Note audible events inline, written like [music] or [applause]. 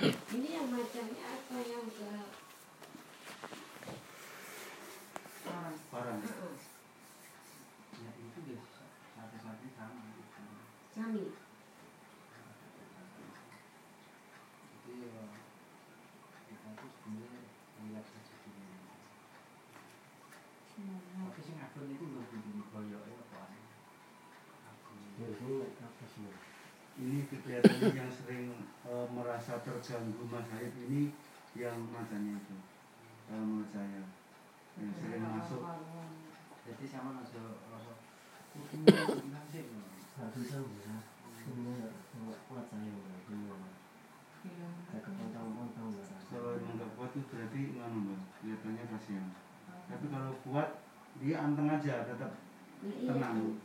Ini yang macamnya apa yang ke Parang. Oh, Ya itu dia satu-satu sama. Sami. Itu ya kita tuh sebenarnya melihat saja dulu. Tapi sing akun itu nggak begini koyok ya apa? Ini apa sih? Ini kegiatannya yang sering merasa terganggu Mas Haib ini yang macamnya itu. Kalau menurut saya. Yang sering masuk. Jadi sama rasa. [coughs] Kayak kepontang-pontang nggak rasa. kalau emang nggak kuat itu berarti nganu mbak kelihatannya kasihan. Tapi kalau kuat dia anteng aja tetap iya Tenang.